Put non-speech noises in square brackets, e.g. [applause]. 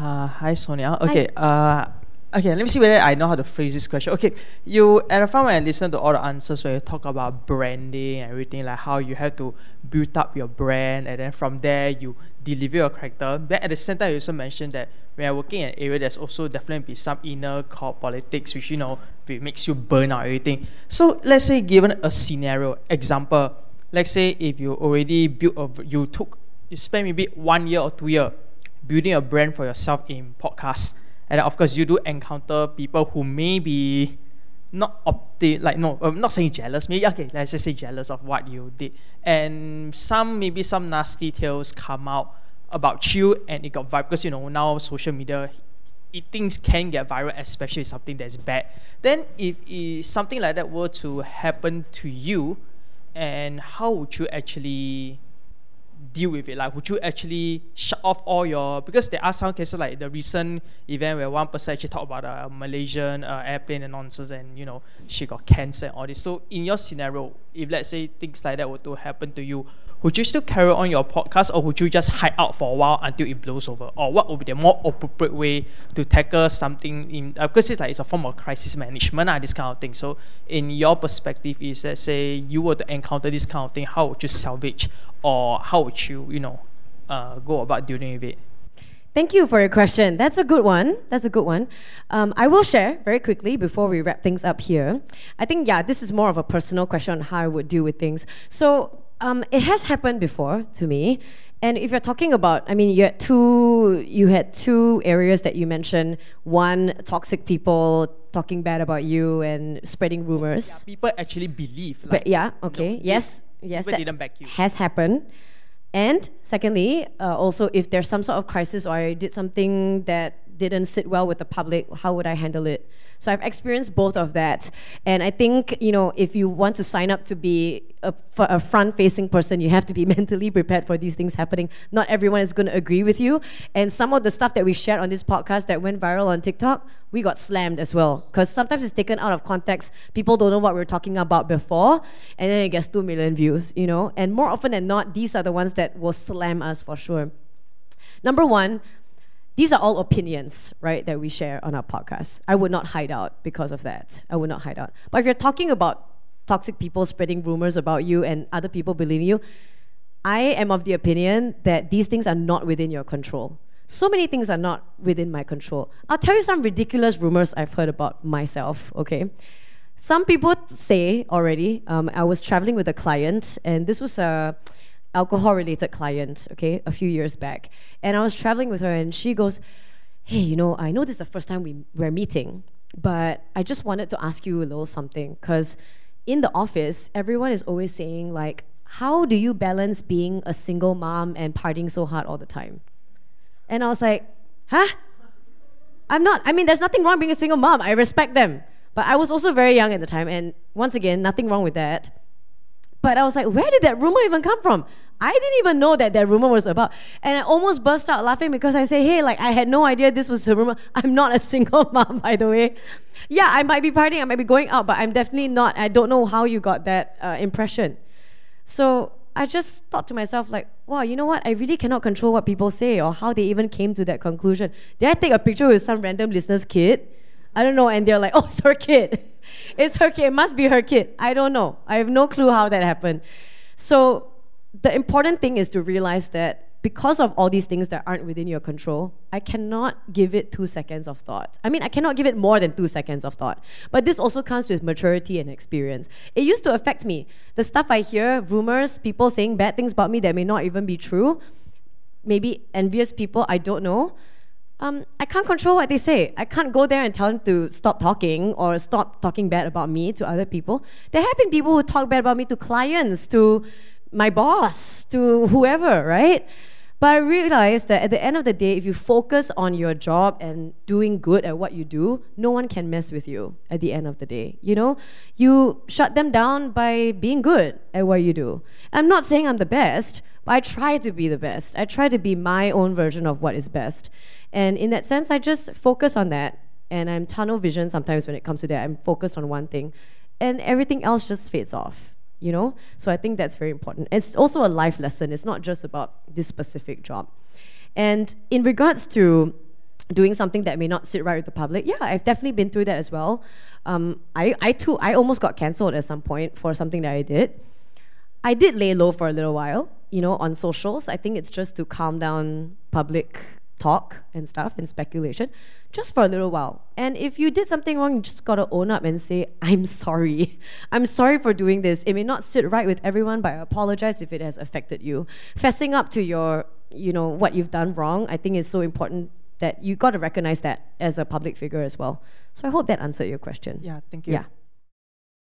Uh, hi, Sonia. Okay. Hi. Uh, Okay, let me see whether I know how to phrase this question. Okay, you at the front when I listen to all the answers where you talk about branding and everything, like how you have to build up your brand and then from there you deliver your character. But at the same time you also mentioned that when you're working in an area there's also definitely be some inner core politics which you know makes you burn out everything. So let's say given a scenario, example, let's say if you already built a you took you spend maybe one year or two year building a brand for yourself in podcasts and of course you do encounter people who may be not opti- like no I'm not saying jealous. Maybe okay let's just say jealous of what you did. And some maybe some nasty tales come out about you and it got viral. Because you know now social media it things can get viral especially something that's bad. Then if, if something like that were to happen to you and how would you actually deal with it? Like, would you actually shut off all your because there are some cases like the recent event where one person actually talked about a Malaysian uh, airplane and nonsense, and you know she got cancer and all this. So in your scenario, if let's say things like that were to happen to you, would you still carry on your podcast or would you just hide out for a while until it blows over? Or what would be the more appropriate way to tackle something in uh, because it's like it's a form of crisis management, uh, this kind of thing. So in your perspective, is let's say you were to encounter this kind of thing, how would you salvage or how would you, you know, uh, go about dealing with it? Thank you for your question. That's a good one. That's a good one. Um, I will share very quickly before we wrap things up here. I think, yeah, this is more of a personal question on how I would deal with things. So, um, it has happened before to me. And if you're talking about, I mean, you had two, you had two areas that you mentioned. One, toxic people talking bad about you and spreading rumors. Yeah, people actually believe. Spe- like, yeah. Okay. Know, yes yes, that didn't back you. has happened. And secondly, uh, also if there's some sort of crisis or I did something that didn't sit well with the public, how would I handle it? So I've experienced both of that. And I think, you know, if you want to sign up to be a, a front facing person, you have to be [laughs] mentally prepared for these things happening. Not everyone is going to agree with you. And some of the stuff that we shared on this podcast that went viral on TikTok, we got slammed as well. Because sometimes it's taken out of context. People don't know what we are talking about before. And then it gets 2 million views, you know. And more often than not, these are the ones that will slam us for sure. Number one, these are all opinions, right, that we share on our podcast. I would not hide out because of that. I would not hide out. But if you're talking about toxic people spreading rumors about you and other people believing you, I am of the opinion that these things are not within your control. So many things are not within my control. I'll tell you some ridiculous rumors I've heard about myself, okay? Some people say already, um, I was traveling with a client, and this was a alcohol related client, okay, a few years back. And I was traveling with her and she goes, Hey, you know, I know this is the first time we, we're meeting, but I just wanted to ask you a little something. Because in the office, everyone is always saying, like, how do you balance being a single mom and partying so hard all the time? And I was like, huh? I'm not. I mean, there's nothing wrong being a single mom. I respect them. But I was also very young at the time, and once again, nothing wrong with that. But I was like, where did that rumor even come from? I didn't even know that that rumor was about. And I almost burst out laughing because I say, hey, like I had no idea this was a rumor. [laughs] I'm not a single [laughs] mom, by the way. Yeah, I might be partying, I might be going out, but I'm definitely not. I don't know how you got that uh, impression. So I just thought to myself, like, wow, you know what? I really cannot control what people say or how they even came to that conclusion. Did I take a picture with some random listener's kid? I don't know. And they're like, [laughs] oh, it's her kid. It's her kid. It must be her kid. I don't know. I have no clue how that happened. So the important thing is to realize that because of all these things that aren't within your control, I cannot give it two seconds of thought. I mean, I cannot give it more than two seconds of thought. But this also comes with maturity and experience. It used to affect me. The stuff I hear, rumors, people saying bad things about me that may not even be true, maybe envious people, I don't know um, I can't control what they say. I can't go there and tell them to stop talking or stop talking bad about me to other people. There have been people who talk bad about me to clients, to my boss, to whoever, right? But I realized that at the end of the day, if you focus on your job and doing good at what you do, no one can mess with you at the end of the day. You know, you shut them down by being good at what you do. I'm not saying I'm the best, I try to be the best. I try to be my own version of what is best. And in that sense, I just focus on that. And I'm tunnel vision sometimes when it comes to that. I'm focused on one thing. And everything else just fades off, you know? So I think that's very important. It's also a life lesson. It's not just about this specific job. And in regards to doing something that may not sit right with the public. Yeah, I've definitely been through that as well. Um, I, I too, I almost got cancelled at some point for something that I did. I did lay low for a little while, you know, on socials. I think it's just to calm down public talk and stuff and speculation just for a little while. And if you did something wrong, you just gotta own up and say, [laughs] I'm sorry. [laughs] I'm sorry for doing this. It may not sit right with everyone, but I apologize if it has affected you. Fessing up to your, you know, what you've done wrong, I think is so important that you got to recognize that as a public figure as well. So I hope that answered your question. Yeah, thank you. Yeah.